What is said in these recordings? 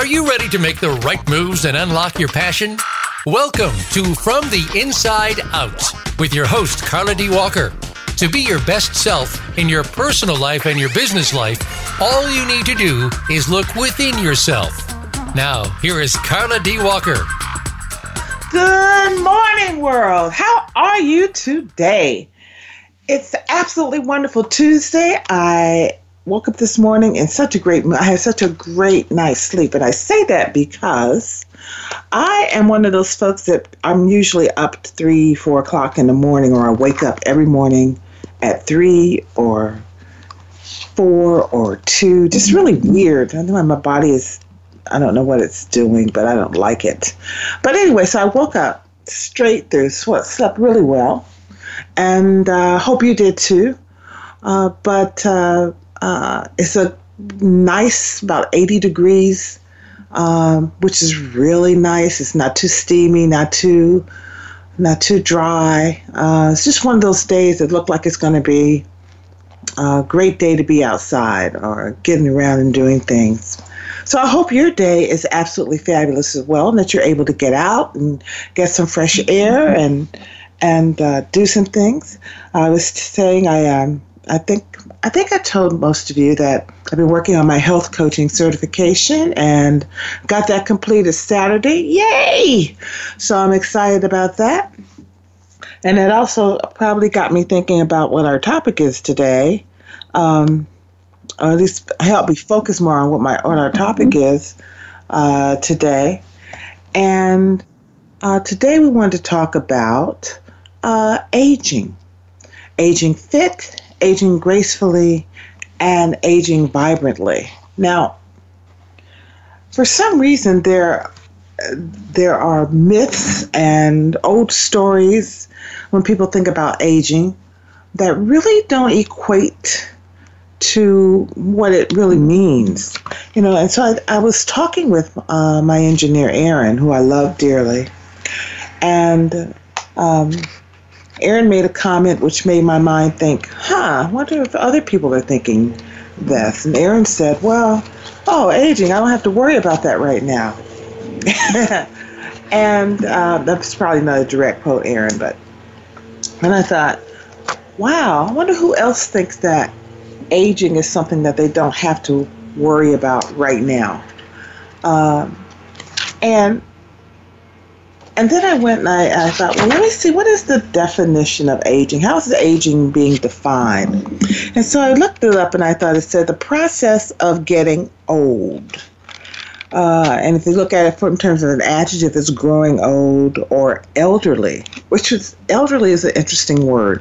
Are you ready to make the right moves and unlock your passion? Welcome to From the Inside Out with your host, Karla D. Walker. To be your best self in your personal life and your business life, all you need to do is look within yourself. Now, here is Karla D. Walker. Good morning, world. How are you today? It's absolutely wonderful Tuesday. I woke up this morning in such a great mood. I had such a great night's sleep. And I say that because I am one of those folks that I'm usually up three, four o'clock in the morning, or I wake up every morning at three or four or two. Just really weird. I don't know my body is, I don't know what it's doing, but I don't like it. But anyway, so I woke up straight through, slept really well and uh, hope you did too. Uh, but uh, uh, it's a nice, about 80 degrees, um, which is really nice. It's not too steamy, not too, not too dry. Uh, it's just one of those days that look like it's going to be a great day to be outside or getting around and doing things. So I hope your day is absolutely fabulous as well, and that you're able to get out and get some fresh air and and uh, do some things. I was saying I um, I think I think I told most of you that I've been working on my health coaching certification and got that completed Saturday. Yay! So I'm excited about that. And it also probably got me thinking about what our topic is today, um, or at least help me focus more on what my what our topic is uh, today. And uh, today we want to talk about uh, aging, aging fit, aging gracefully, and aging vibrantly. Now, for some reason, there there are myths and old stories when people think about aging that really don't equate to what it really means. You know, and so I, I was talking with uh, my engineer, Aaron, who I love dearly, and um, Aaron made a comment which made my mind think, huh, I wonder if other people are thinking this. And Aaron said, well, oh, aging, I don't have to worry about that right now. and uh, that's probably not a direct quote, Aaron, but. And I thought, wow, I wonder who else thinks that aging is something that they don't have to worry about right now. Um, and and then I went and I, I, thought, well, let me see, what is the definition of aging? How is aging being defined? And so I looked it up and I thought it said the process of getting old. Uh, and if you look at it from terms of an adjective, it's growing old or elderly, which is elderly is an interesting word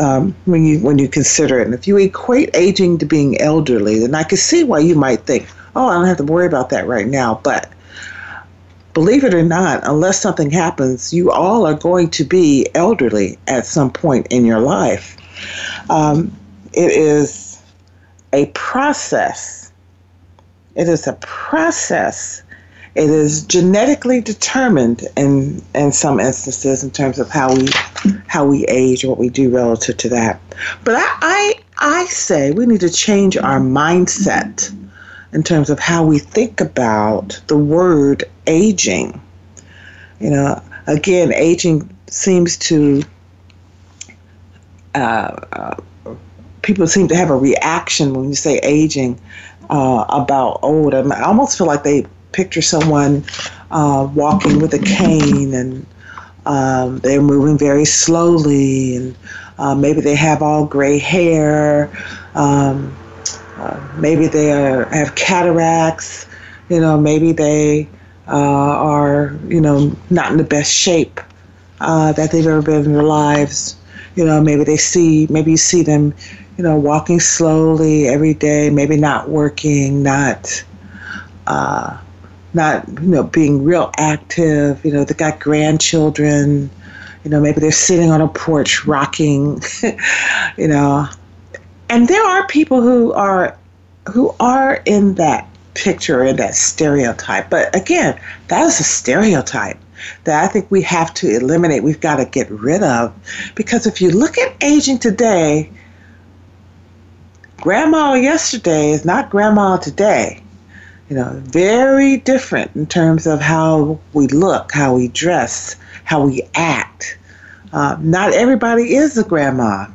um, when you when you consider it. And if you equate aging to being elderly, then I can see why you might think, oh, I don't have to worry about that right now. But believe it or not, unless something happens, you all are going to be elderly at some point in your life. Um, it is a process. It is a process. It is genetically determined in in some instances in terms of how we how we age what we do relative to that. But I I, I say we need to change our mindset in terms of how we think about the word aging. You know, again, aging seems to, uh, uh, people seem to have a reaction when you say aging uh, about old. I, mean, I almost feel like they picture someone uh, walking with a cane and um, they're moving very slowly and uh, maybe they have all gray hair. Um, maybe they are, have cataracts. You know, maybe they uh, are, you know, not in the best shape uh, that they've ever been in their lives. You know, maybe they see, maybe you see them, you know, walking slowly every day, maybe not working, not, uh, not, you know, being real active. You know, they got grandchildren. You know, maybe they're sitting on a porch rocking. you know, and there are people who are who are in that picture in that stereotype but again that is a stereotype that I think we have to eliminate we've got to get rid of because if you look at aging today grandma yesterday is not grandma today you know, very different in terms of how we look, how we dress, how we act. Uh, not everybody is a grandma.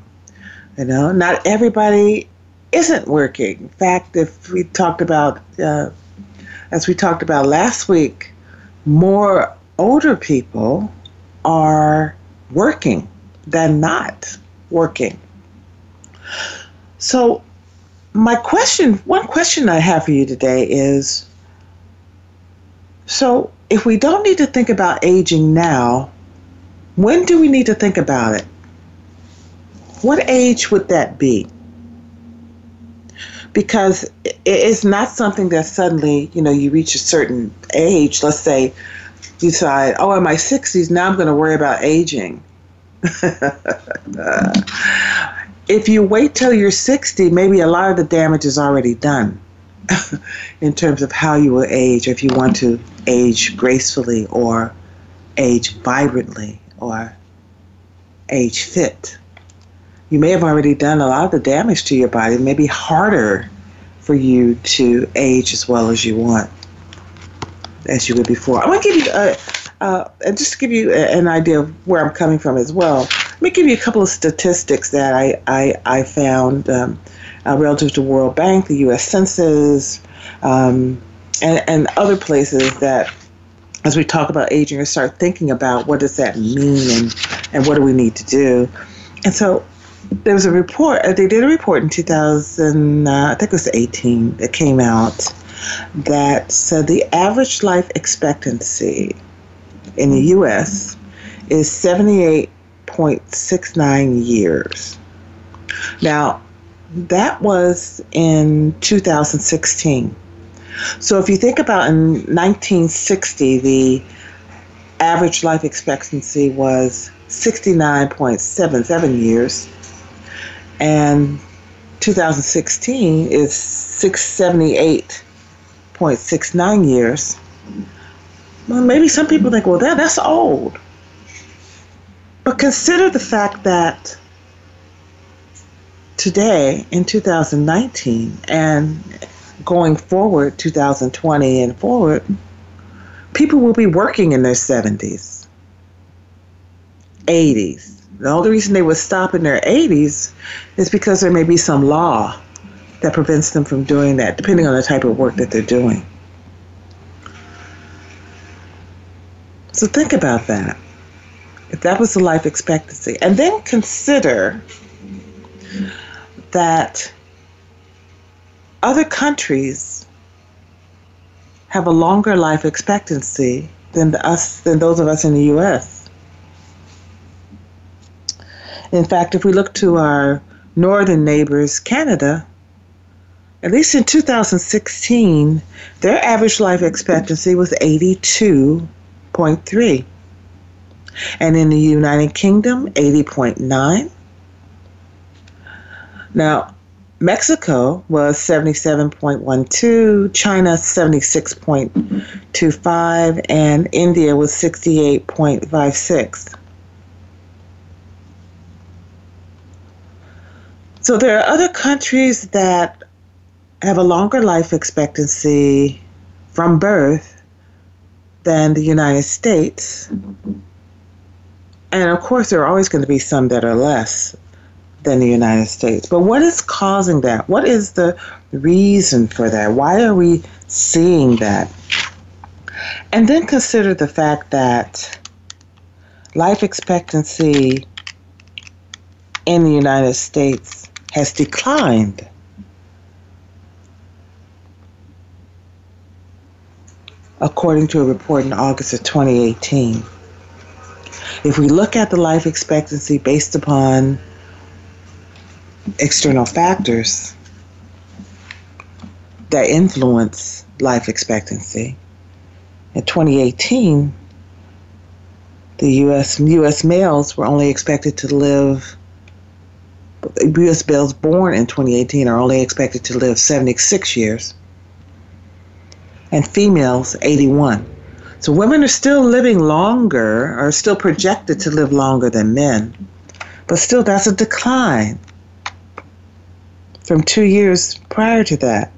You know, not everybody isn't working. In fact, if we talked about, uh, as we talked about last week, more older people are working than not working. So, my question, one question I have for you today is so if we don't need to think about aging now, when do we need to think about it? What age would that be? Because it's not something that suddenly, you know, you reach a certain age, let's say you decide, oh, in my 60s, now I'm going to worry about aging. if you wait till you're 60, maybe a lot of the damage is already done in terms of how you will age, if you want to age gracefully or age vibrantly or age fit. You may have already done a lot of the damage to your body. It may be harder for you to age as well as you want, as you would before. I want to give you, uh, uh, just to give you an idea of where I'm coming from as well. Let me give you a couple of statistics that I, I, I found um, uh, relative to World Bank, the U.S. Census, um, and, and other places that as we talk about aging and start thinking about what does that mean and, and what do we need to do. And so there was a report, uh, they did a report in 2000, uh, I think it was 18, that came out that said the average life expectancy in the U.S. is 78.69 years. Now, that was in 2016. So if you think about in 1960, the average life expectancy was 69.77 years, and 2016 is 678.69 years. Well, maybe some people think, well, that, that's old. But consider the fact that today, in 2019, and going forward, 2020 and forward, people will be working in their 70s, 80s. The only reason they would stop in their 80s is because there may be some law that prevents them from doing that, depending on the type of work that they're doing. So think about that. If that was the life expectancy. And then consider that other countries have a longer life expectancy than us than those of us in the US. In fact, if we look to our northern neighbors, Canada, at least in 2016, their average life expectancy was 82.3. And in the United Kingdom, 80.9. Now, Mexico was 77.12, China 76.25, and India was 68.56. So there are other countries that have a longer life expectancy from birth than the United States. And of course, there are always going to be some that are less than the United States. But what is causing that? What is the reason for that? Why are we seeing that? And then consider the fact that life expectancy in the United States has declined. According to a report in August of 2018. If we look at the life expectancy based upon external factors that influence life expectancy. In 2018, the U.S. U.S. males were only expected to live. U.S. males born in 2018 are only expected to live 76 years, and females 81. So women are still living longer, are still projected to live longer than men, but still that's a decline from two years prior to that.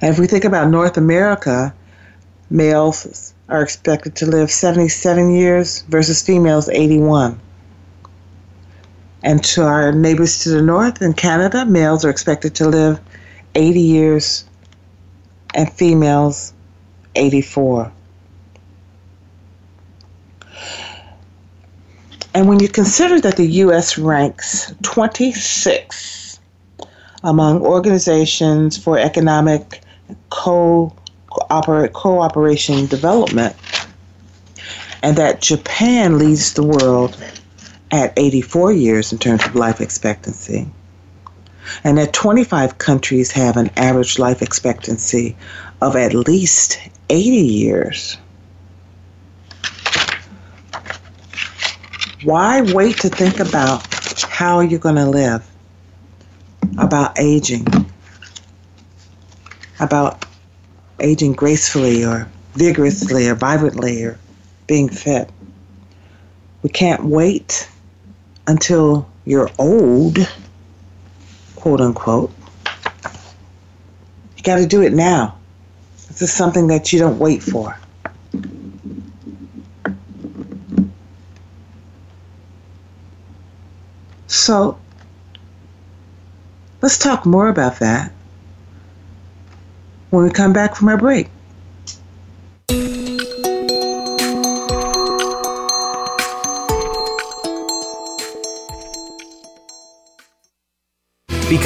And if we think about North America, males are expected to live 77 years versus females 81. And to our neighbors to the north in Canada, males are expected to live 80 years and females 84. And when you consider that the U.S. ranks 26 among organizations for economic co cooperation development, and that Japan leads the world at 84 years in terms of life expectancy, and that 25 countries have an average life expectancy of at least 80 years. Why wait to think about how you're going to live, about aging, about aging gracefully or vigorously or vibrantly or being fit? We can't wait until you're old, quote unquote. You got to do it now. This is something that you don't wait for. So let's talk more about that when we come back from our break.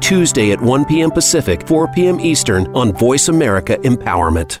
Tuesday at 1 p.m. Pacific, 4 p.m. Eastern on Voice America Empowerment.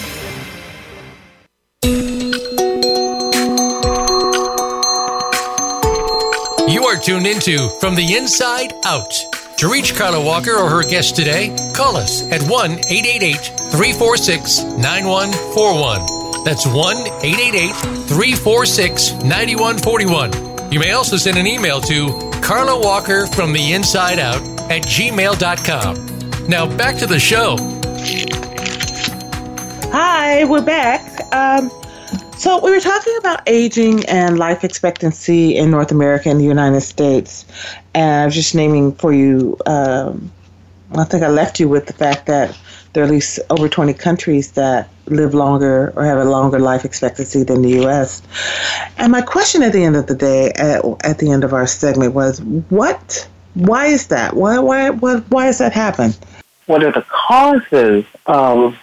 Tuned into From the Inside Out. To reach Karla Walker or her guest today, call us at 1 888 346 9141. That's 1 888 346 9141. You may also send an email to Karla Walker from the inside out at gmail.com. Now back to the show. Hi, we're back. Um, so we were talking about aging and life expectancy in North America and the United States, and I was just naming for you. Um, I think I left you with the fact that there are at least over 20 countries that live longer or have a longer life expectancy than the U.S. And my question at the end of the day, at, at the end of our segment, was what? Why is that? Why? Why? Why, why that happen? What are the causes of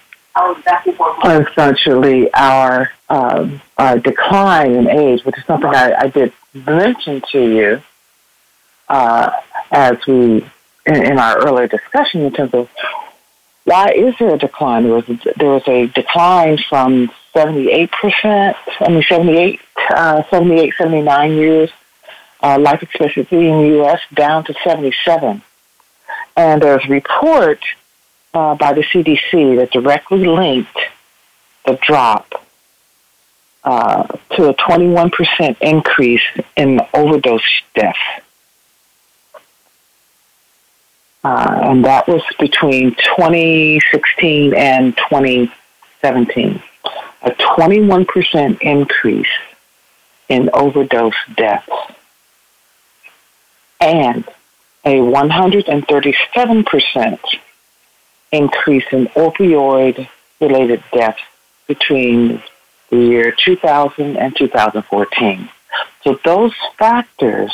essentially our um, uh, decline in age, which is something I, I did mention to you uh, as we in, in, our earlier discussion in terms of why is there a decline? There was a, there was a decline from 78 percent, I mean 78, uh, 78, 79 years uh, life expectancy in the U.S. down to 77, and there's a report uh, by the CDC that directly linked the drop uh, to a 21% increase in overdose deaths. Uh, and that was between 2016 and 2017. A 21% increase in overdose deaths and a 137% increase in opioid related deaths between the year 2000 and 2014. So those factors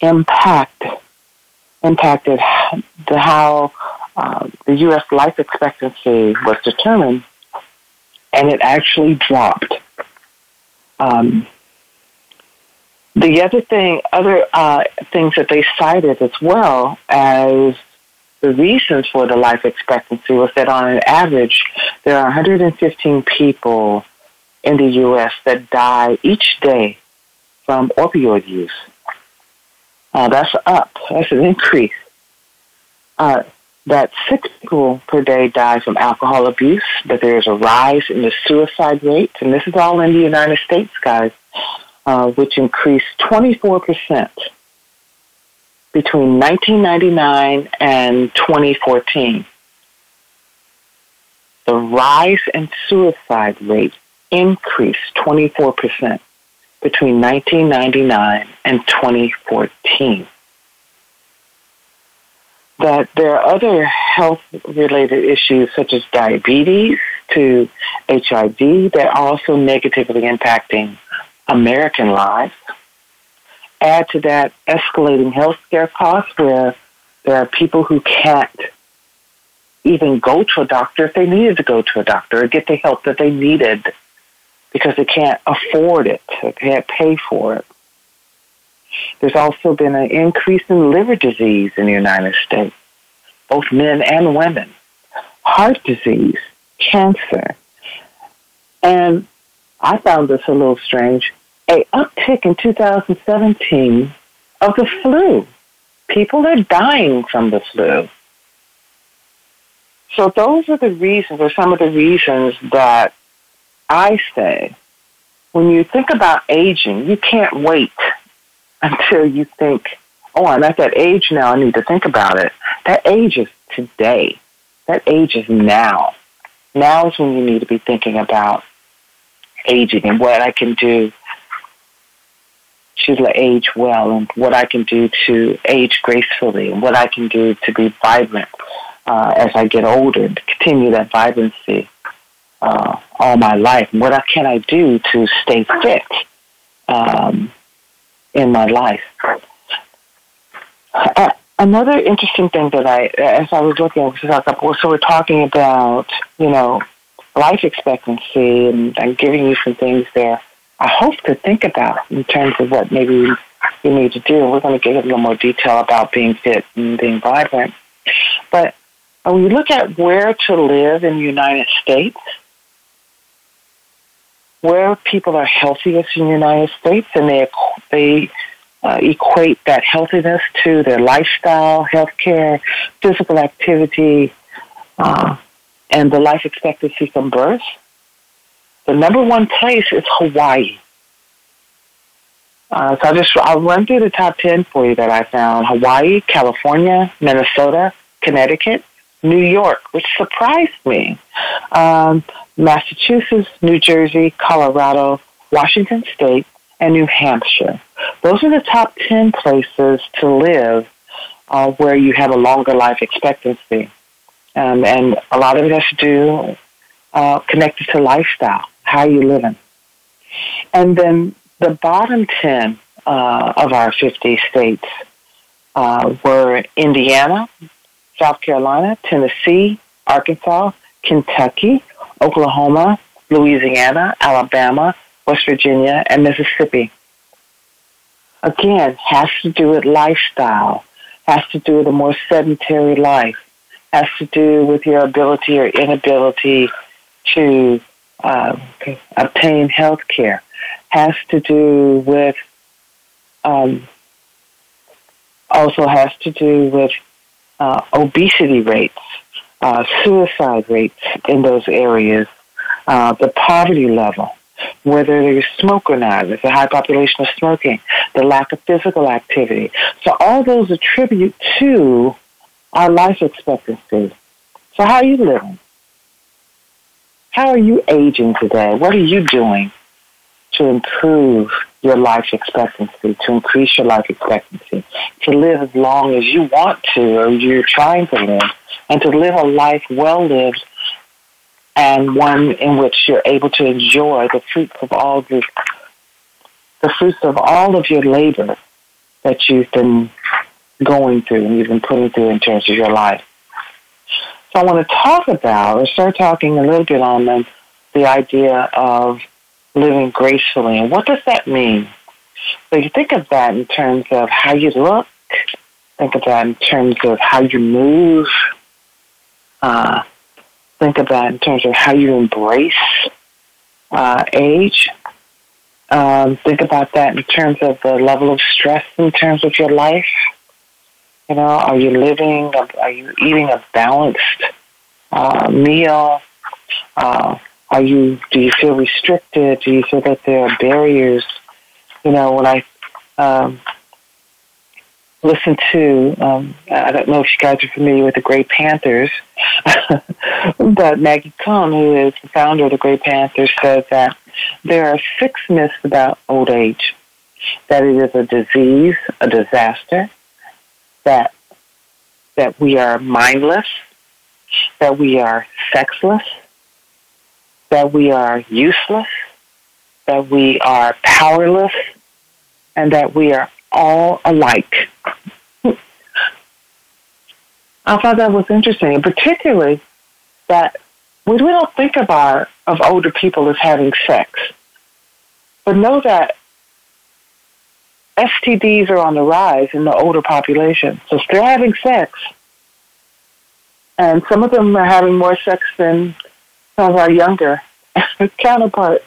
impact impacted the how uh, the U.S. life expectancy was determined, and it actually dropped. Um, the other thing, other uh, things that they cited as well as the reasons for the life expectancy was that on an average, there are 115 people in the U.S. that die each day from opioid use. Uh, that's up. That's an increase. Uh, that six people per day die from alcohol abuse, but there's a rise in the suicide rate, and this is all in the United States, guys, uh, which increased 24% between 1999 and 2014. The rise in suicide rate increased 24% between 1999 and 2014. That there are other health related issues such as diabetes to HIV that are also negatively impacting American lives. Add to that escalating health care costs where there are people who can't even go to a doctor if they needed to go to a doctor or get the help that they needed because they can't afford it, they can't pay for it. There's also been an increase in liver disease in the United States, both men and women, heart disease, cancer, and I found this a little strange. A uptick in 2017 of the flu. People are dying from the flu. So those are the reasons, or some of the reasons that I say, when you think about aging, you can't wait until you think, oh, I'm at that age now, I need to think about it. That age is today. That age is now. Now is when you need to be thinking about aging and what I can do to age well and what I can do to age gracefully and what I can do to be vibrant uh, as I get older, to continue that vibrancy uh, all my life. And What can I do to stay fit um, in my life? Uh, another interesting thing that I, as I was looking at, so we're talking about, you know, life expectancy and, and giving you some things there. I hope to think about in terms of what maybe you need to do. We're going to get a little more detail about being fit and being vibrant. But when you look at where to live in the United States, where people are healthiest in the United States, and they they uh, equate that healthiness to their lifestyle, healthcare, physical activity, uh, and the life expectancy from birth. The number one place is Hawaii. Uh, so I just I'll run through the top ten for you that I found: Hawaii, California, Minnesota, Connecticut, New York, which surprised me. Um, Massachusetts, New Jersey, Colorado, Washington State, and New Hampshire. Those are the top 10 places to live uh, where you have a longer life expectancy. Um, and a lot of it has to do uh, connected to lifestyle, how you living. And then the bottom 10 uh, of our 50 states uh, were Indiana, South Carolina, Tennessee, Arkansas, Kentucky, Oklahoma, Louisiana, Alabama, West Virginia, and Mississippi. Again, has to do with lifestyle, has to do with a more sedentary life, has to do with your ability or inability to uh, obtain health care, has to do with um, also has to do with uh, obesity rates, uh, suicide rates in those areas, uh, the poverty level, whether they smoke or not, there's a high population of smoking, the lack of physical activity. So all those attribute to our life expectancy. So how are you living? How are you aging today? What are you doing to improve your life expectancy, to increase your life expectancy, to live as long as you want to or you're trying to live, and to live a life well lived and one in which you're able to enjoy the fruits of all the, the fruits of all of your labor that you've been going through and you've been putting through in terms of your life. So I want to talk about or start talking a little bit on the, the idea of living gracefully. And what does that mean? So you think of that in terms of how you look, think of that in terms of how you move, uh, think of that in terms of how you embrace uh, age. Um, think about that in terms of the level of stress in terms of your life. You know, are you living, are you eating a balanced uh, meal? Uh, are you, do you feel restricted? Do you feel that there are barriers? You know, when I um, listen to, um, I don't know if you guys are familiar with the Gray Panthers, but Maggie Kuhn, who is the founder of the Gray Panthers, says that there are six myths about old age. That it is a disease, a disaster, that that we are mindless, that we are sexless, that we are useless, that we are powerless, and that we are all alike. I thought that was interesting, and particularly that we don't think about of older people as having sex, but know that STDs are on the rise in the older population, so they're having sex, and some of them are having more sex than some of our younger counterparts.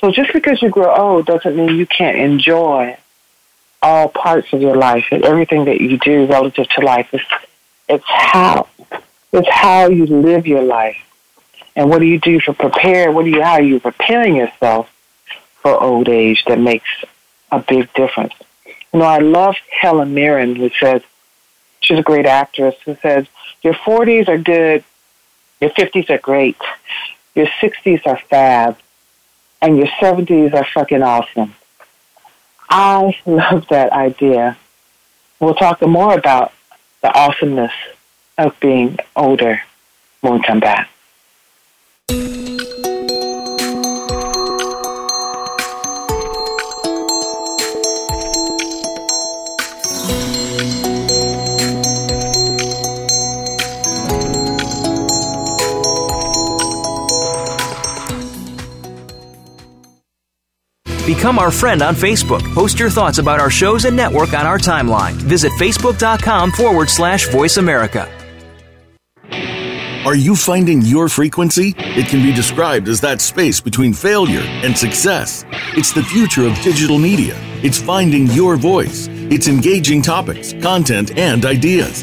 So just because you grow old doesn't mean you can't enjoy all parts of your life and everything that you do relative to life. It's, it's how it's how you live your life, and what do you do to prepare? What do you how are you preparing yourself for old age that makes a big difference? You know, I love Helen Mirren, who says she's a great actress, who says your 40s are good, your 50s are great, your 60s are fab, and your 70s are fucking awesome. I love that idea. We'll talk more about the awesomeness of being older when we come back. Become our friend on Facebook. Post your thoughts about our shows and network on our timeline. Visit facebook.com forward slash voice America. Are you finding your frequency? It can be described as that space between failure and success. It's the future of digital media. It's finding your voice. It's engaging topics, content, and ideas.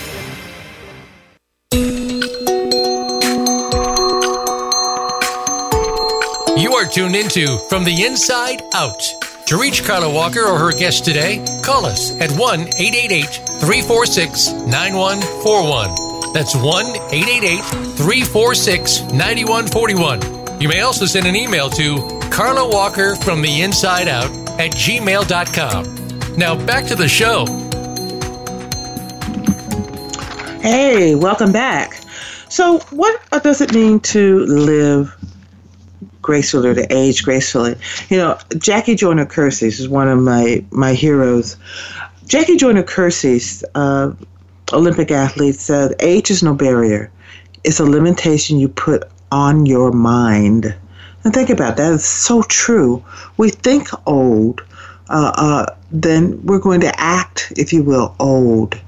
Tuned into From the Inside Out. To reach Karla Walker or her guest today, call us at 1 888 346 9141. That's 1 888 346 9141. You may also send an email to Karla Walker from the inside out at gmail.com. Now back to the show. Hey, welcome back. So, what does it mean to live gracefully or to age gracefully. You know, Jackie Joyner Kersee is one of my my heroes. Jackie Joyner Kersee, uh, Olympic athlete, said, "Age is no barrier; it's a limitation you put on your mind." And think about that; it's so true. We think old. uh, uh, then we're going to act, if you will, old.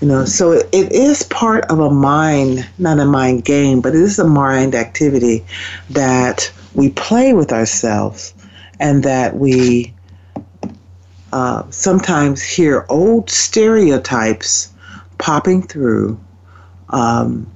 You know, so it, it is part of a mind, not a mind game, but it is a mind activity that we play with ourselves and that we uh, sometimes hear old stereotypes popping through um,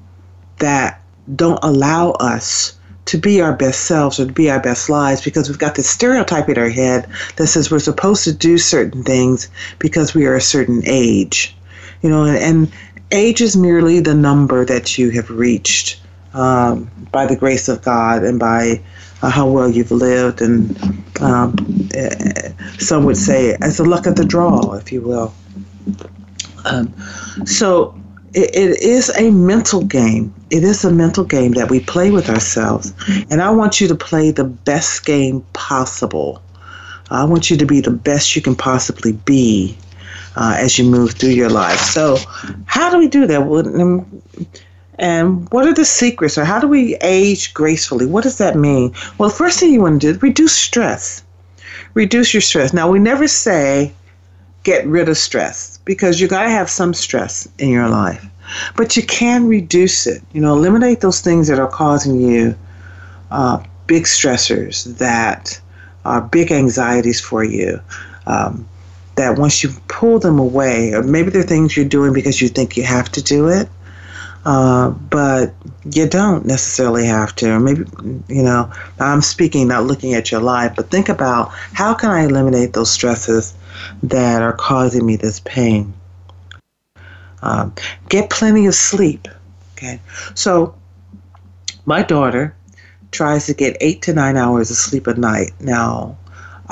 that don't allow us to be our best selves or to be our best lives because we've got this stereotype in our head that says we're supposed to do certain things because we are a certain age. You know, and, and age is merely the number that you have reached um, by the grace of God and by uh, how well you've lived, and um, uh, some would say as the luck of the draw, if you will. Um, so it, it is a mental game. It is a mental game that we play with ourselves. And I want you to play the best game possible. I want you to be the best you can possibly be uh, as you move through your life. So, how do we do that? And what are the secrets, or how do we age gracefully? What does that mean? Well, the first thing you want to do is reduce stress. Reduce your stress. Now, we never say get rid of stress because you got to have some stress in your life. But you can reduce it. You know, eliminate those things that are causing you uh, big stressors, that are big anxieties for you. Um, that once you pull them away, or maybe they're things you're doing because you think you have to do it, uh, but you don't necessarily have to. Maybe, you know, I'm speaking, not looking at your life, but think about how can I eliminate those stresses that are causing me this pain. Um, get plenty of sleep. Okay, so my daughter tries to get eight to nine hours of sleep a night. Now,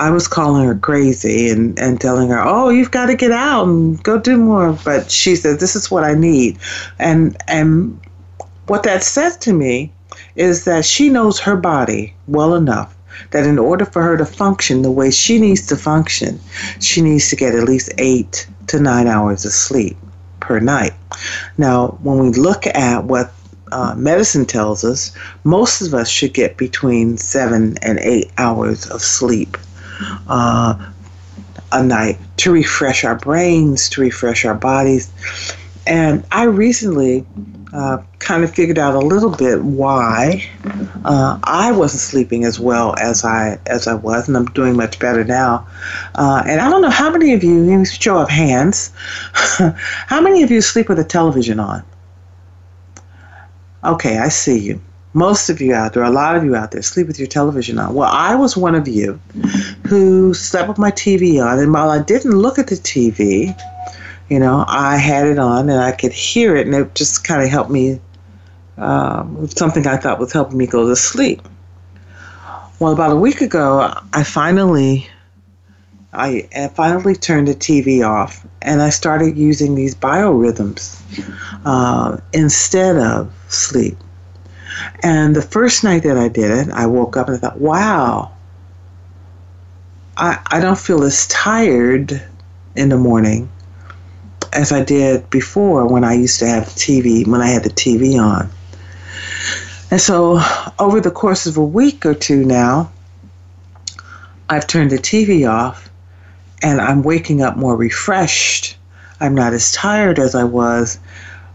I was calling her crazy and, and telling her, oh, you've got to get out and go do more. But she said, this is what I need. And, and what that says to me is that she knows her body well enough that in order for her to function the way she needs to function, she needs to get at least eight to nine hours of sleep per night. Now, when we look at what uh, medicine tells us, most of us should get between seven and eight hours of sleep uh, a night to refresh our brains, to refresh our bodies. And I recently uh, kind of figured out a little bit why uh, I wasn't sleeping as well as I as I was, and I'm doing much better now. Uh, and I don't know how many of you, you show of hands, how many of you sleep with the television on? Okay, I see you. Most of you out there, a lot of you out there, sleep with your television on. Well, I was one of you who slept with my TV on, and while I didn't look at the TV, you know, I had it on and I could hear it, and it just kind of helped me. Um, something I thought was helping me go to sleep. Well, about a week ago, I finally, I, finally turned the TV off, and I started using these biorhythms uh, instead of sleep. And the first night that I did it, I woke up and I thought, wow, I, I don't feel as tired in the morning as I did before when I used to have TV, when I had the TV on. And so over the course of a week or two now, I've turned the TV off and I'm waking up more refreshed. I'm not as tired as I was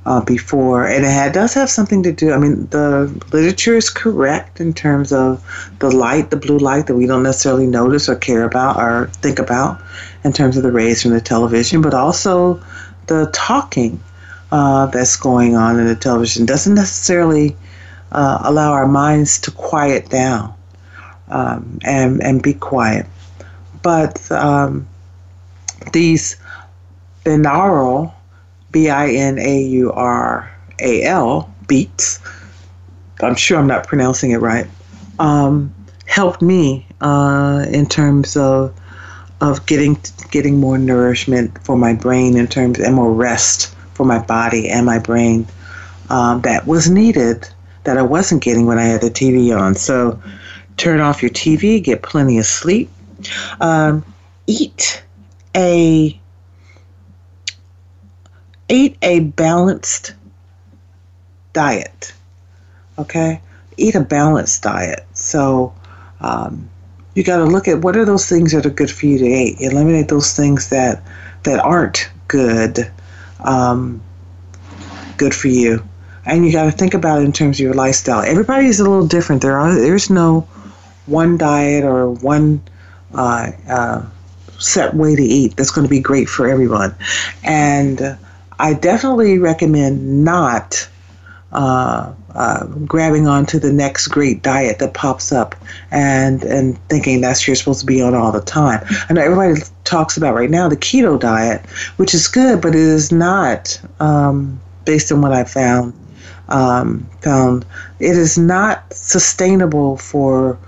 uh, before, and it had, does have something to do. I mean, the literature is correct in terms of the light, the blue light that we don't necessarily notice or care about or think about in terms of the rays from the television, but also the talking uh, that's going on in the television doesn't necessarily uh, allow our minds to quiet down um, and and be quiet. But um, these binaural, B I N A U R A L beats, I'm sure I'm not pronouncing it right, um, helped me uh, in terms of of getting getting more nourishment for my brain in terms and more rest for my body and my brain um, that was needed that I wasn't getting when I had the TV on. So turn off your TV, get plenty of sleep, um, eat a eat a balanced diet. Okay, eat a balanced diet. So um, you got to look at what are those things that are good for you to eat. Eliminate those things that that aren't good, um, good for you. And you got to think about it in terms of your lifestyle. Everybody is a little different. There are there's no one diet or one uh, uh, set way to eat that's going to be great for everyone. And I definitely recommend not uh, uh, grabbing onto the next great diet that pops up and and thinking that's you're supposed to be on all the time. I know everybody talks about right now the keto diet, which is good, but it is not um, based on what I found. Um, found it is not sustainable for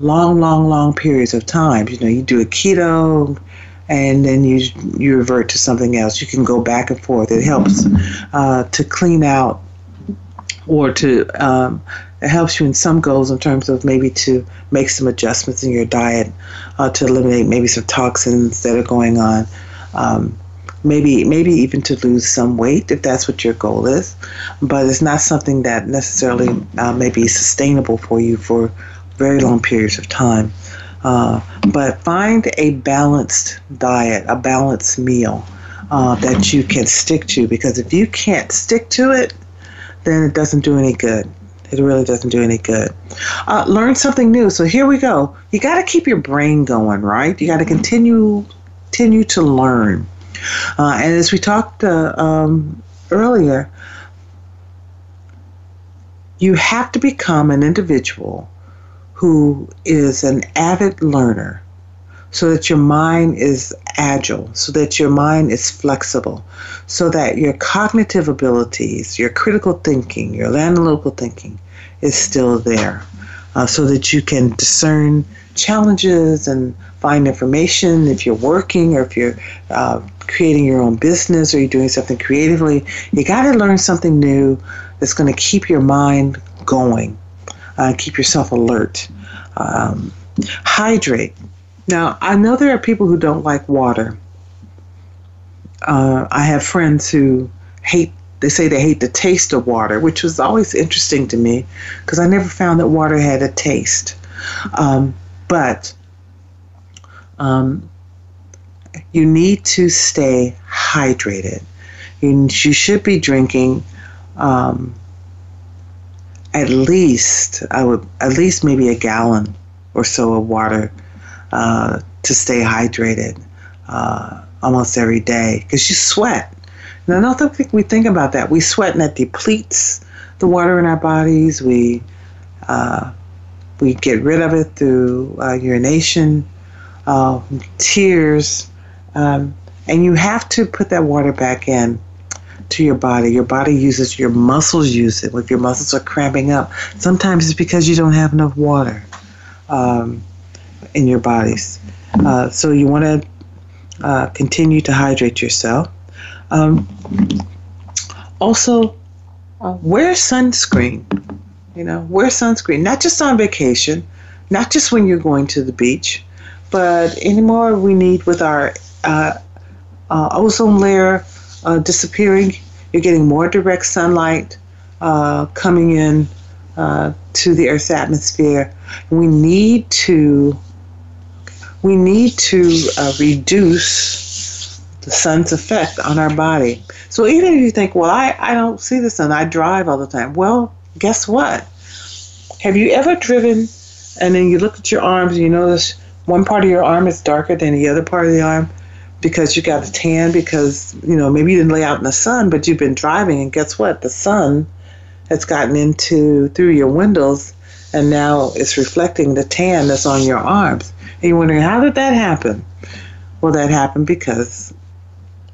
long, long, long periods of time. You know, you do a keto and then you you revert to something else. You can go back and forth. It helps uh, to clean out or to um, it helps you in some goals in terms of maybe to make some adjustments in your diet uh, to eliminate maybe some toxins that are going on. Um, maybe maybe even to lose some weight if that's what your goal is, but it's not something that necessarily uh, may be sustainable for you for very long periods of time. Uh, but find a balanced diet, a balanced meal uh, that you can stick to because if you can't stick to it, then it doesn't do any good. It really doesn't do any good. Uh, learn something new. So here we go. You got to keep your brain going, right? You got to continue continue to learn. Uh, and as we talked uh, um, earlier, you have to become an individual who is an avid learner so that your mind is agile, so that your mind is flexible, so that your cognitive abilities, your critical thinking, your analytical thinking is still there, uh, so that you can discern challenges and find information if you're working or if you're uh, creating your own business or you're doing something creatively. You got to learn something new that's going to keep your mind going uh, keep yourself alert. Um, hydrate. Now, I know there are people who don't like water. Uh, I have friends who hate, they say they hate the taste of water, which was always interesting to me because I never found that water had a taste. Um, but um, you need to stay hydrated. You, you should be drinking um, at least I would at least maybe a gallon or so of water uh, to stay hydrated uh, almost every day because you sweat. And I don't think we think about that. We sweat and that depletes the water in our bodies. We uh, we get rid of it through uh, urination, uh, tears, um, and you have to put that water back in to your body. Your body uses your muscles use it. If your muscles are cramping up, sometimes it's because you don't have enough water um, in your bodies. Uh, so you want to uh, continue to hydrate yourself. Um, also, wear sunscreen. You know, wear sunscreen, not just on vacation, not just when you're going to the beach, but anymore we need with our uh, uh, ozone layer uh, disappearing. You're getting more direct sunlight uh, coming in uh, to the Earth's atmosphere. We need to we need to uh, reduce the sun's effect on our body. So even if you think, well, I, I don't see the sun, I drive all the time. Well, guess what? Have you ever driven and then you look at your arms and you notice one part of your arm is darker than the other part of the arm? Because you got a tan because you know maybe you didn't lay out in the sun but you've been driving and guess what? The sun has gotten into through your windows and now it's reflecting the tan that's on your arms. And you're wondering how did that happen? Well that happened because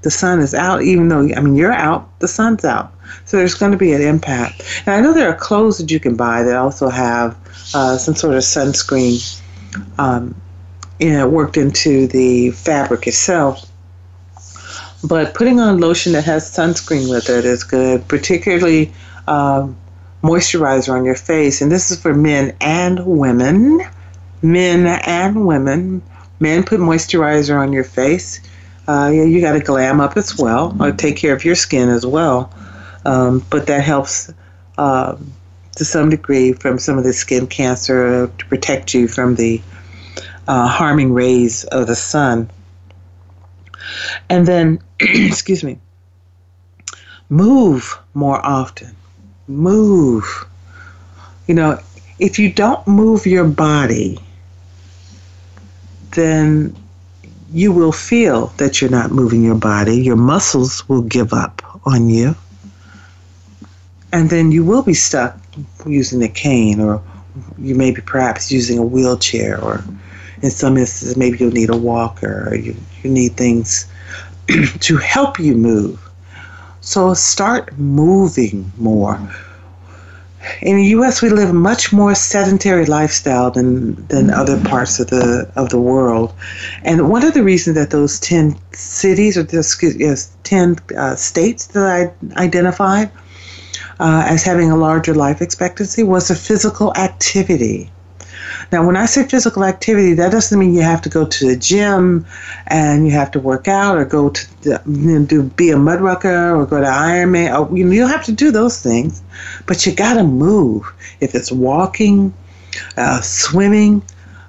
the sun is out even though i mean you're out the sun's out. So there's going to be an impact. And i know there are clothes that you can buy that also have uh, some sort of sunscreen um, you know, worked into the fabric itself. But putting on lotion that has sunscreen with it is good, particularly um, moisturizer on your face. And this is for men and women. Men and women. Men put moisturizer on your face. Uh, yeah, you got to glam up as well, or take care of your skin as well. Um, but that helps uh, to some degree from some of the skin cancer to protect you from the uh, harming rays of the sun. And then, excuse me, move more often. Move. You know, if you don't move your body, then you will feel that you're not moving your body. Your muscles will give up on you. And then you will be stuck using a cane, or you may be perhaps using a wheelchair, or in some instances, maybe you'll need a walker, or you, you need things to help you move. So start moving more in the U.S., we live a much more sedentary lifestyle than than other parts of the of the world, and one of the reasons that those ten cities or excuse, yes, ten uh, states that I identified uh, as having a larger life expectancy was a physical activity. Now, when I say physical activity, that doesn't mean you have to go to the gym and you have to work out or go to the, you know, do be a mud rucker or go to Ironman. Or, you, know, you don't have to do those things, but you got to move. If it's walking, uh, swimming,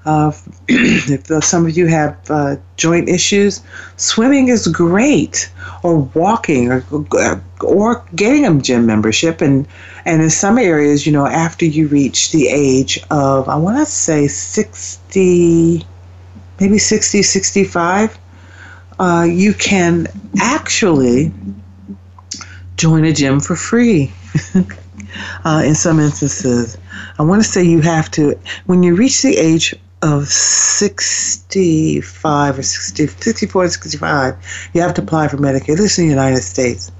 uh, if some of you have uh, joint issues, swimming is great, or walking, or or getting a gym membership, and and in some areas, you know, after you reach the age of, I want to say 60, maybe 60, 65, uh, you can actually join a gym for free. uh, in some instances, I want to say you have to, when you reach the age of 65 or 60, 64 to 65, you have to apply for Medicaid, at least in the United States.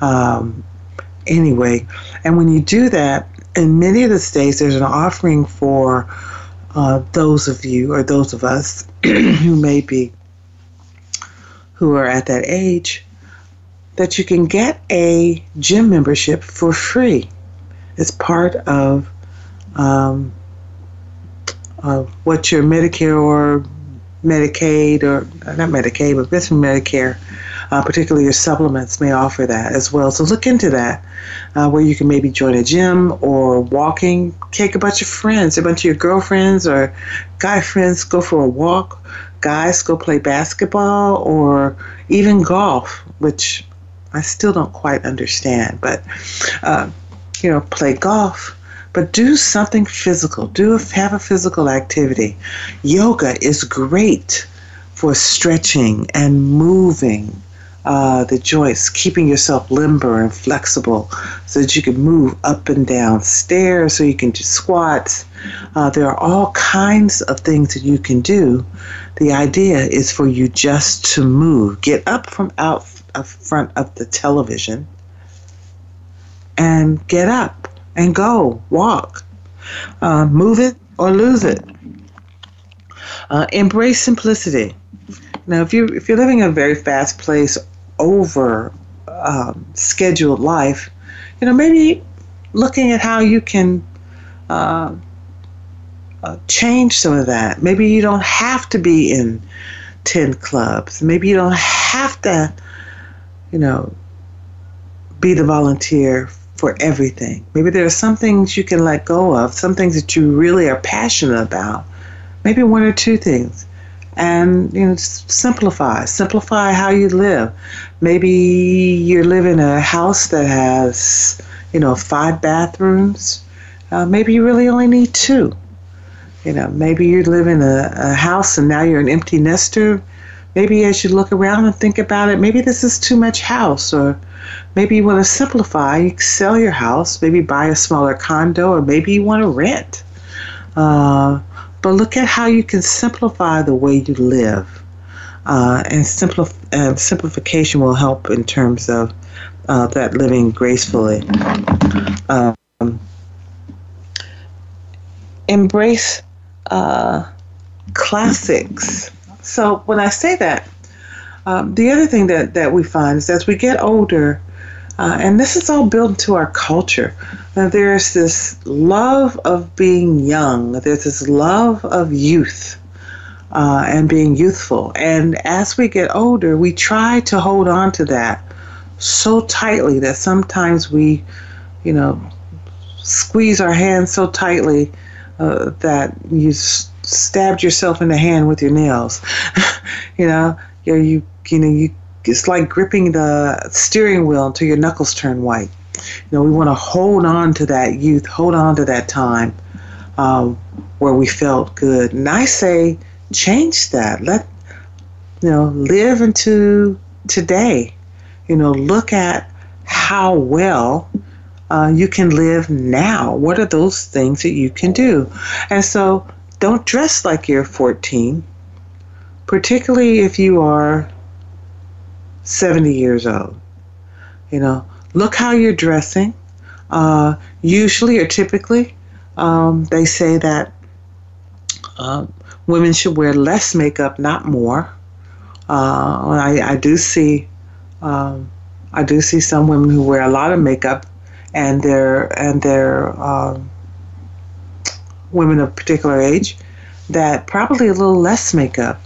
Um, anyway. And when you do that, in many of the states, there's an offering for uh, those of you or those of us who may be who are at that age that you can get a gym membership for free. It's part of um, uh, what your Medicare or Medicaid or not Medicaid, but this Medicare uh, particularly your supplements may offer that as well. So look into that, uh, where you can maybe join a gym or walking. Take a bunch of friends, a bunch of your girlfriends or guy friends, go for a walk. Guys, go play basketball or even golf, which I still don't quite understand, but uh, you know, play golf but do something physical. Do have a physical activity. Yoga is great for stretching and moving uh, the joints, keeping yourself limber and flexible so that you can move up and down stairs, so you can do squats. Uh, there are all kinds of things that you can do. The idea is for you just to move. Get up from out of front of the television and get up and go, walk. Uh, move it or lose it. Uh, embrace simplicity. Now, if you if you're living a very fast place over um, scheduled life, you know, maybe looking at how you can uh, uh, change some of that. Maybe you don't have to be in 10 clubs. Maybe you don't have to, you know, be the volunteer for everything. Maybe there are some things you can let go of, some things that you really are passionate about. Maybe one or two things. And you know simplify. Simplify how you live. Maybe you live in a house that has you know five bathrooms. Uh, maybe you really only need two. You know maybe you live in a, a house and now you're an empty nester maybe as you look around and think about it maybe this is too much house or maybe you want to simplify sell your house maybe buy a smaller condo or maybe you want to rent uh, but look at how you can simplify the way you live. Uh, and simplif- simplification will help in terms of uh, that living gracefully. Um, embrace uh, classics. So when I say that, um, the other thing that, that we find is as we get older, uh, and this is all built into our culture. Now, there's this love of being young, there's this love of youth uh, and being youthful. And as we get older, we try to hold on to that so tightly that sometimes we, you know, squeeze our hands so tightly uh, that you stabbed yourself in the hand with your nails. you know, you you you know you it's like gripping the steering wheel until your knuckles turn white. You know, we want to hold on to that youth, hold on to that time um, where we felt good. And I say, change that. Let you know, live into today. You know, look at how well uh, you can live now. What are those things that you can do? And so, don't dress like you're 14, particularly if you are 70 years old. You know, look how you're dressing. Uh, usually or typically, um, they say that uh, women should wear less makeup, not more. Uh, I, I, do see, um, I do see some women who wear a lot of makeup, and they're and they're um, women of particular age that probably a little less makeup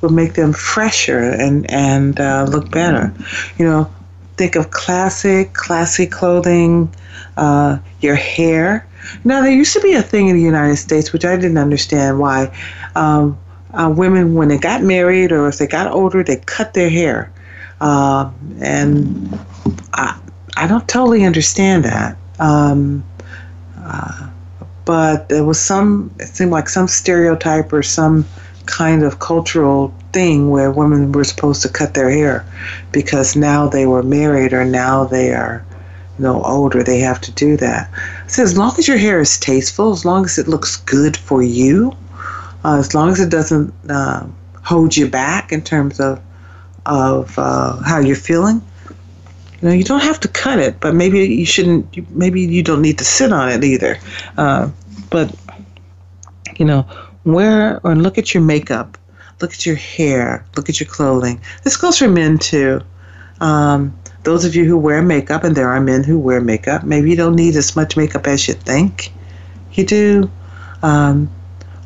will make them fresher and and uh, look better. You know, think of classic, classy clothing, uh, your hair. Now, there used to be a thing in the United States which I didn't understand why um, uh, women, when they got married or if they got older, they cut their hair. Uh, and I, I don't totally understand that. Um, uh, but there was some, it seemed like some stereotype or some kind of cultural thing where women were supposed to cut their hair because now they were married or now they are you know older they have to do that. So as long as your hair is tasteful as long as it looks good for you uh, as long as it doesn't uh, hold you back in terms of of uh, how you're feeling you know you don't have to cut it but maybe you shouldn't maybe you don't need to sit on it either uh, but you know wear or look at your makeup, look at your hair, look at your clothing. This goes for men too. Um, those of you who wear makeup, and there are men who wear makeup, maybe you don't need as much makeup as you think you do. Um,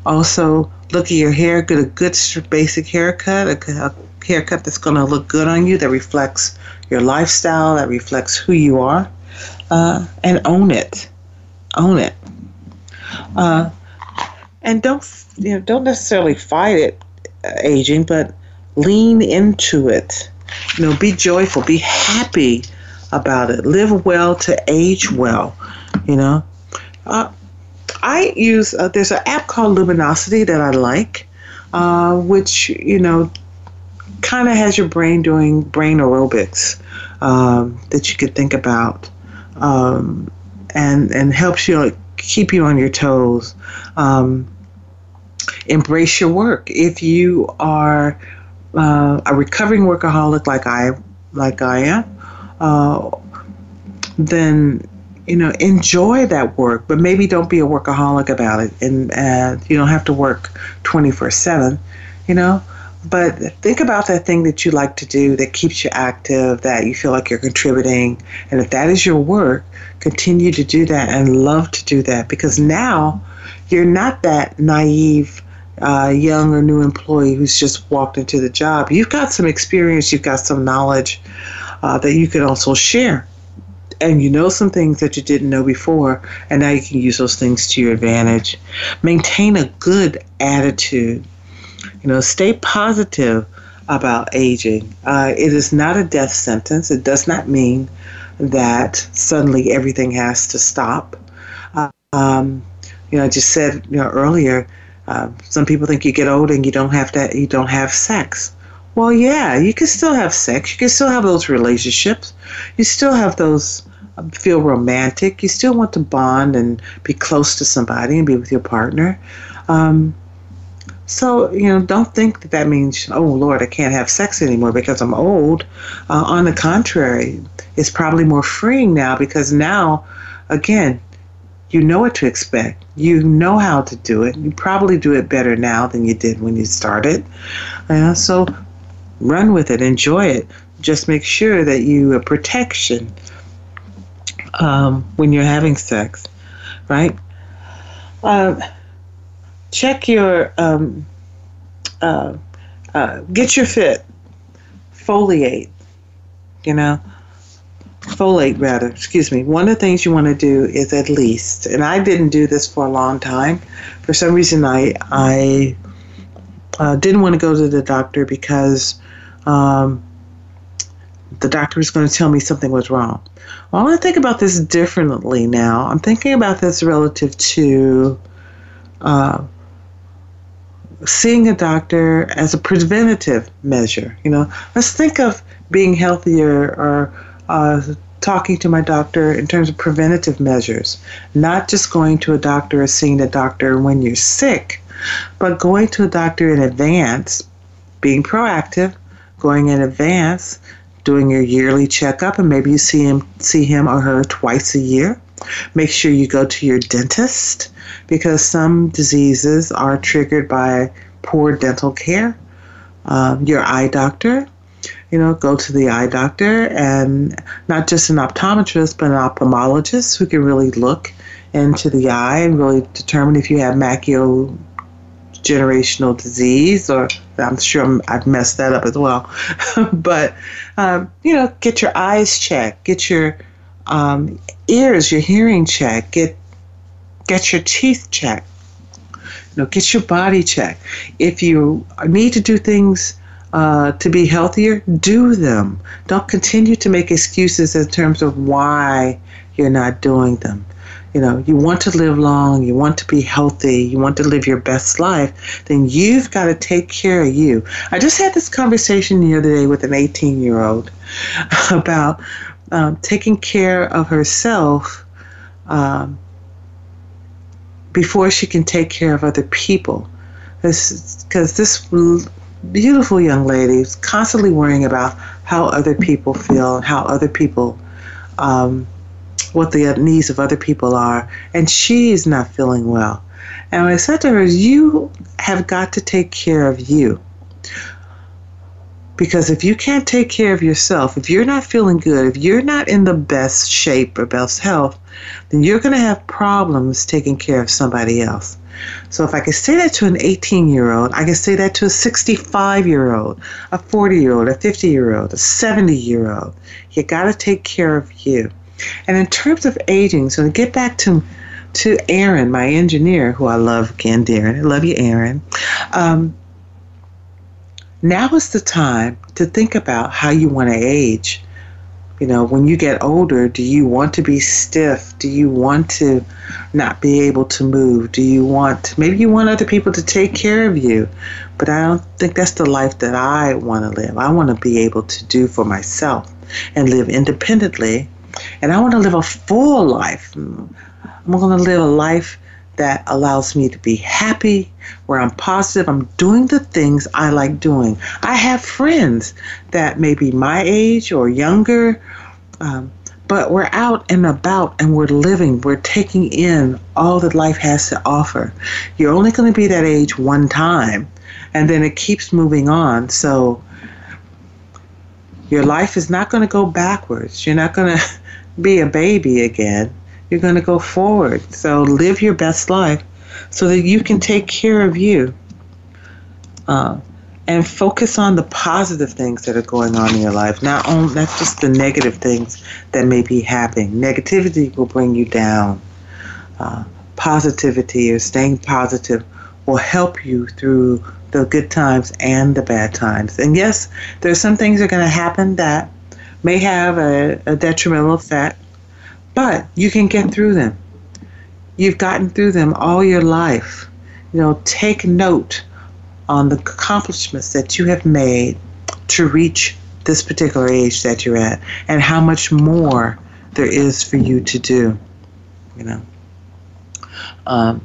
also, look at your hair, get a good basic haircut, a, a haircut that's going to look good on you, that reflects your lifestyle, that reflects who you are, uh, and own it. Own it. Uh, and don't you know don't necessarily fight it uh, aging but lean into it you know be joyful be happy about it live well to age well you know uh, i use uh, there's an app called luminosity that i like uh, which you know kind of has your brain doing brain aerobics um, that you could think about um, and and helps you like, keep you on your toes um, embrace your work. If you are uh, a recovering workaholic like I like I am, uh, then you know enjoy that work, but maybe don't be a workaholic about it, and uh, you don't have to work twenty four seven. You know, but think about that thing that you like to do that keeps you active, that you feel like you're contributing, and if that is your work, continue to do that and love to do that because now you're not that naive uh, young or new employee who's just walked into the job. You've got some experience, you've got some knowledge uh, that you can also share. And you know some things that you didn't know before, and now you can use those things to your advantage. Maintain a good attitude. You know, stay positive about aging. Uh, it is not a death sentence. It does not mean that suddenly everything has to stop. Um, you know, I just said you know earlier uh, some people think you get old and you don't have to you don't have sex. Well, yeah, you can still have sex. You can still have those relationships. You still have those uh, feel romantic. You still want to bond and be close to somebody and be with your partner. Um, so, you know, don't think that that means, oh, Lord, I can't have sex anymore because I'm old. Uh, on the contrary, it's probably more freeing now because now, again, you know what to expect. You know how to do it. You probably do it better now than you did when you started. Uh, so run with it, enjoy it. Just make sure that you have protection um, when you're having sex, right? Um, check your, um, uh, uh, get your fit, foliate, you know. folate rather, excuse me, one of the things you want to do is at least, and I didn't do this for a long time. For some reason, I I uh, didn't want to go to the doctor because um, the doctor was going to tell me something was wrong. Well, I think about this differently now. I'm thinking about this relative to uh, seeing a doctor as a preventative measure. You know, let's think of being healthier or uh, talking to my doctor in terms of preventative measures, not just going to a doctor or seeing a doctor when you're sick, but going to a doctor in advance, being proactive, going in advance, doing your yearly checkup, and maybe you see him see him or her twice a year. Make sure you go to your dentist because some diseases are triggered by poor dental care. Um, your eye doctor, you know, go to the eye doctor and not just an optometrist, but an ophthalmologist who can really look into the eye and really determine if you have macular generational disease, or I'm sure i have messed that up as well. but, um, you know, get your eyes checked, get your um, ears, your hearing checked, get, get your teeth checked. You know, get your body checked. If you need to do things uh, to be healthier, do them. Don't continue to make excuses in terms of why you're not doing them you know, you want to live long, you want to be healthy, you want to live your best life, then you've got to take care of you. I just had this conversation the other day with an 18 year old about um, taking care of herself um, before she can take care of other people. Because this beautiful young lady is constantly worrying about how other people feel and how other people. Um, what the needs of other people are, and she is not feeling well. And I said to her, You have got to take care of you. Because if you can't take care of yourself, if you're not feeling good, if you're not in the best shape or best health, then you're going to have problems taking care of somebody else. So if I can say that to an 18 year old, I can say that to a 65 year old, a 40 year old, a 50 year old, a 70 year old. You got to take care of you. And in terms of aging, so to get back to to Aaron, my engineer, who I love again, Darren. I love you, Aaron. Um, now is the time to think about how you want to age. You know, when you get older, do you want to be stiff? Do you want to not be able to move? Do you want, maybe you want other people to take care of you, but I don't think that's the life that I want to live. I want to be able to do for myself and live independently and I want to live a full life. I'm going to live a life that allows me to be happy, where I'm positive, I'm doing the things I like doing. I have friends that may be my age or younger, um, but we're out and about and we're living, we're taking in all that life has to offer. You're only going to be that age one time, and then it keeps moving on. So your life is not going to go backwards. You're not going to be a baby again. You're going to go forward. So live your best life so that you can take care of you. Uh, and focus on the positive things that are going on in your life, not only not just the negative things that may be happening. Negativity will bring you down. Uh, positivity or staying positive will help you through the good times and the bad times. And yes, there's some things that are going to happen that may have a, a detrimental effect, but you can get through them. You've gotten through them all your life. You know, take note on the accomplishments that you have made to reach this particular age that you're at and how much more there is for you to do. You know, um,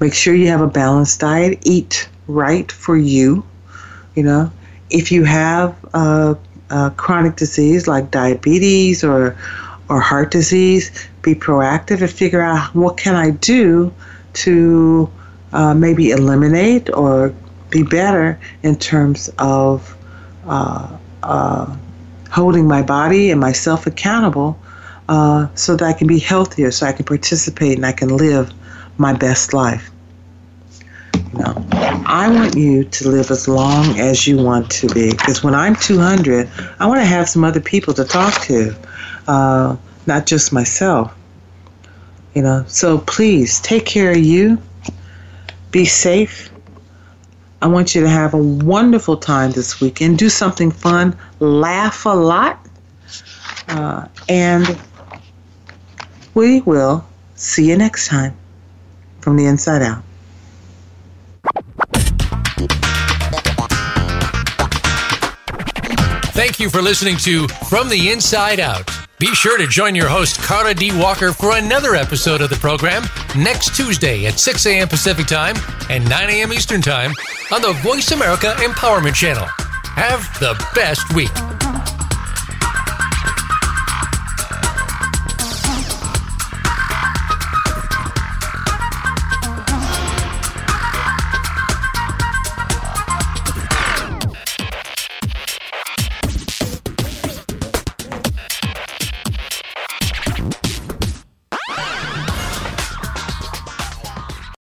make sure you have a balanced diet, eat right for you. You know, if you have a, uh, chronic disease like diabetes or or heart disease, be proactive and figure out what can I do to uh, maybe eliminate or be better in terms of uh, uh, holding my body and myself accountable uh, so that I can be healthier, so I can participate and I can live my best life. No. I want you to live as long as you want to be. Because when I'm 200, I want to have some other people to talk to. Uh, not just myself. You know, so please take care of you. Be safe. I want you to have a wonderful time this weekend. Do something fun. Laugh a lot. Uh, and we will see you next time from the inside out. Thank you for listening to From the Inside Out. Be sure to join your host, Karla D. Walker, for another episode of the program next Tuesday at 6 a.m. Pacific Time and 9 a.m. Eastern Time on the Voice America Empowerment Channel. Have the best week.